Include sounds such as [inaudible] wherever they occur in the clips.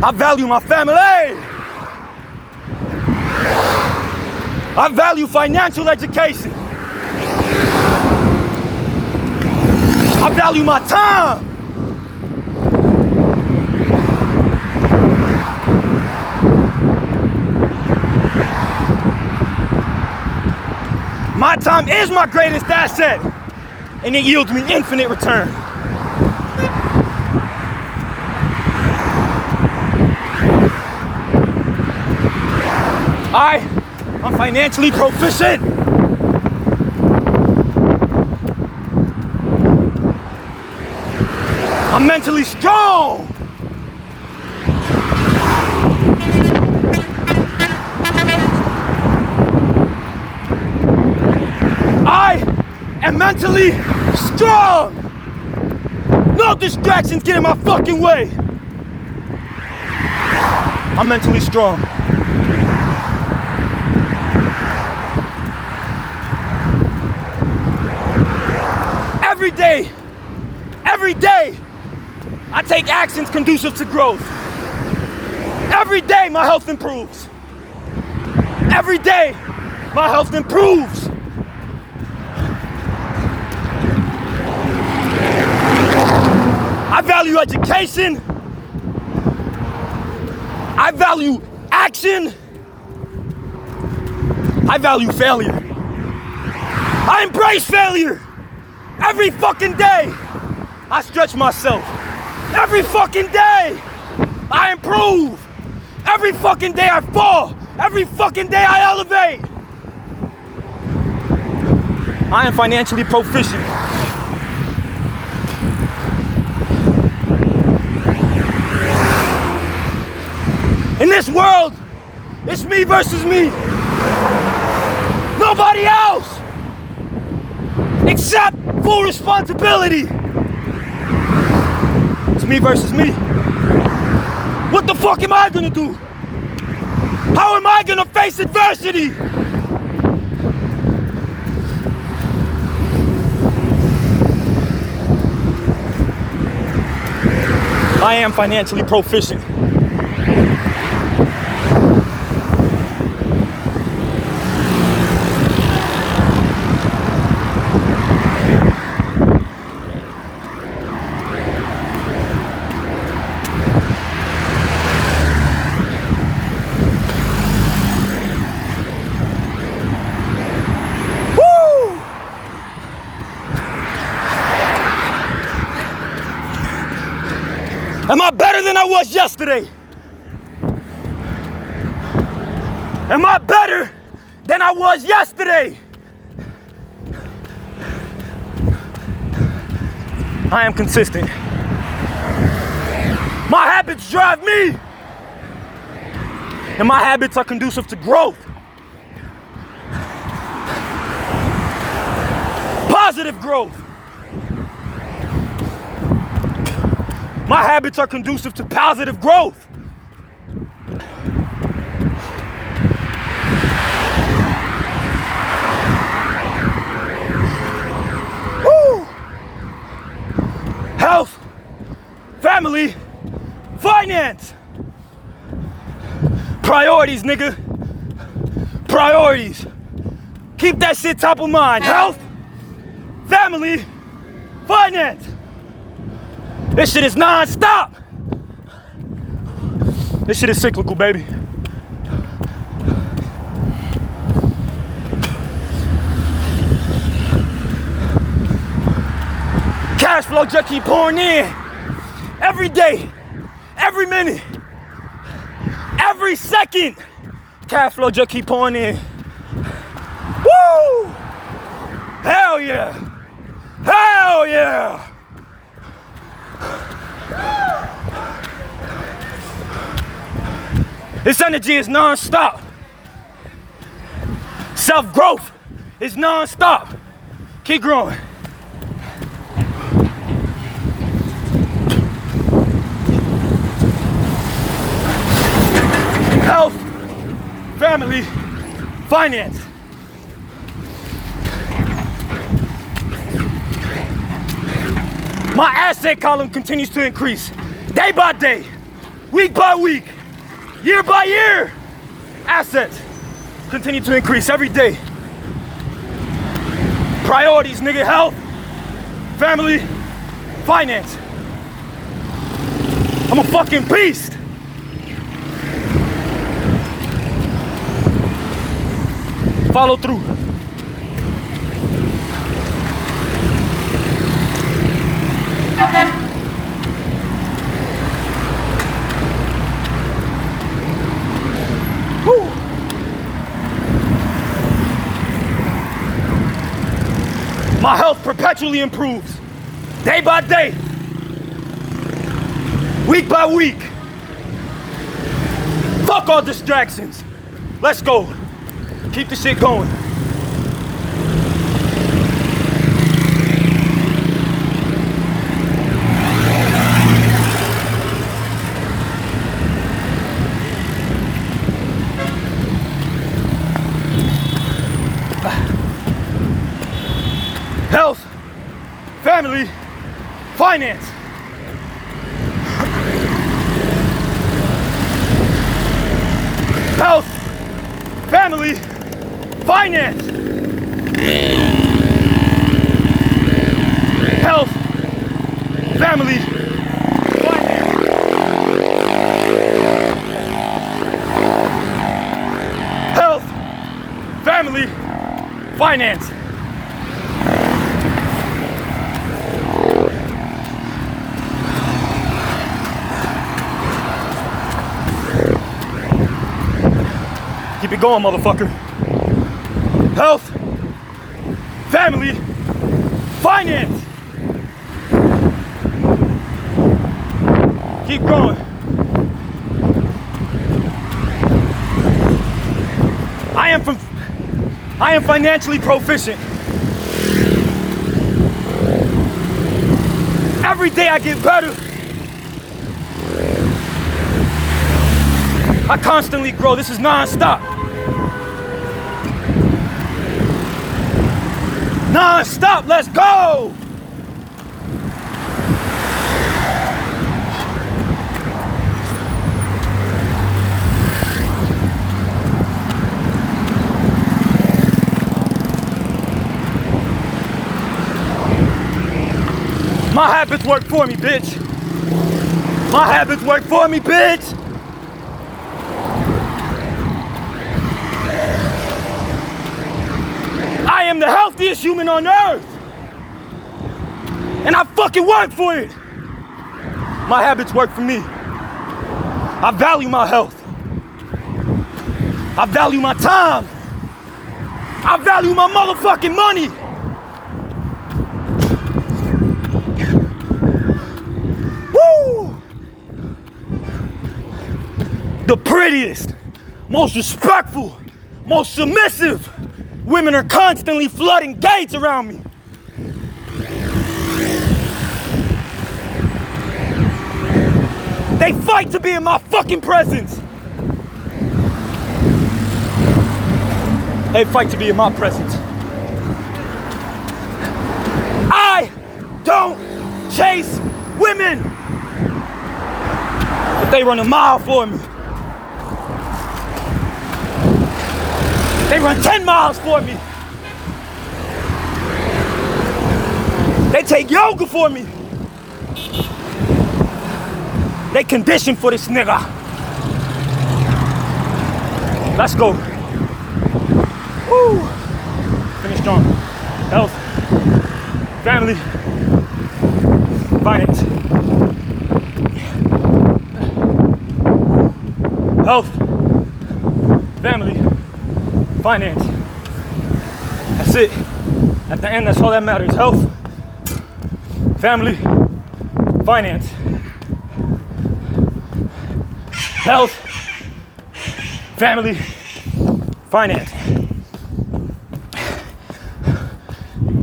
I value my family. I value financial education. I value my time. My time is my greatest asset, and it yields me infinite return. I, I'm financially proficient. I'm mentally strong. I am mentally strong. No distractions get in my fucking way. I'm mentally strong. Every day, every day, I take actions conducive to growth. Every day, my health improves. Every day, my health improves. I value education. I value action. I value failure. I embrace failure. Every fucking day, I stretch myself. Every fucking day, I improve. Every fucking day, I fall. Every fucking day, I elevate. I am financially proficient. In this world, it's me versus me. Nobody else. Except full responsibility. It's me versus me. What the fuck am I gonna do? How am I gonna face adversity? I am financially proficient. Woo! Am I better than I was yesterday? Am I better than I was yesterday? I am consistent. My habits drive me. And my habits are conducive to growth. Positive growth. My habits are conducive to positive growth. Woo! Health, family, finance. Priorities, nigga. Priorities. Keep that shit top of mind. Health, family, finance. This shit is non-stop. This shit is cyclical, baby. Cash flow just keep pouring in. Every day, every minute, every second. Cash flow just keep pouring in. Woo! Hell yeah! Hell yeah! This energy is non-stop. Self-growth is non-stop. Keep growing. Health, family, finance. My asset column continues to increase day by day. week by week, year by year, assets continue to increase every day. Priorities, nigga, health, family, finance. I'm a fucking beast. Follow through. Woo. My health perpetually improves, day by day, week by week. Fuck all distractions. Let's go. Keep the shit going. Health, family, finance. Health, family, finance. Health, family, finance. Health, family, finance. Keep it going, motherfucker. Health, family, finance. Keep going. I am from I am financially proficient. Every day I get better. I constantly grow. This is non-stop. Non-stop. Let's go. My habits work for me, bitch. My habits work for me, bitch. I am the healthiest human on earth. And I fucking work for it. My habits work for me. I value my health. I value my time. I value my motherfucking money. Woo! The prettiest, most respectful, most submissive women are constantly flooding gates around me. They fight to be in my fucking presence. They fight to be in my presence. I don't chase women, but they run a mile for me. They run 10 miles for me. They take yoga for me. They condition for this nigga. Let's go. Woo. Finish strong. Health. Family. Finance. Health. Family. Finance. That's it. At the end, that's all that matters. Health. Family. Finance. Health. Family. Finance.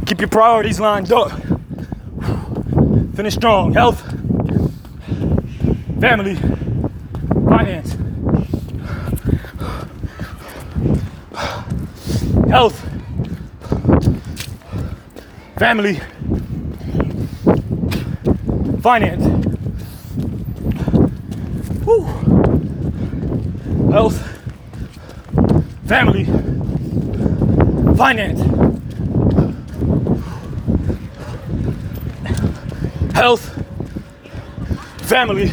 Keep your priorities lined up. Finish strong. Health, family, finance. Health, family, finance. Woo. Health, family, finance. Health, family,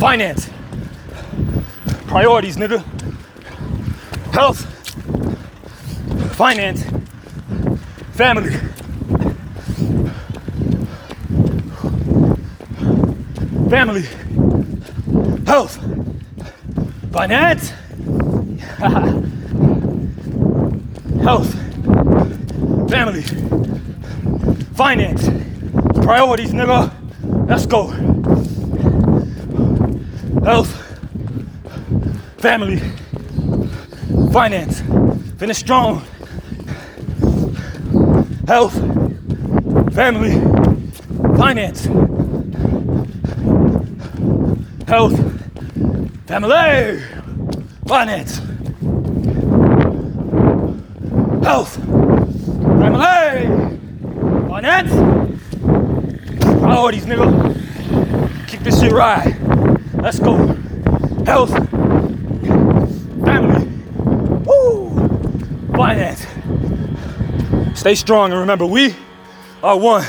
finance. Priorities, nigga. Health, finance, family. Family, health, finance, [laughs] health, family, finance, priorities, nigga. Let's go. Health, family, finance. Finish strong. Health, family, finance. Health, family, finance. Health, family, finance. Priorities, nigga. Keep this shit right. Let's go. Health, family, woo, finance. Stay strong and remember, we are one.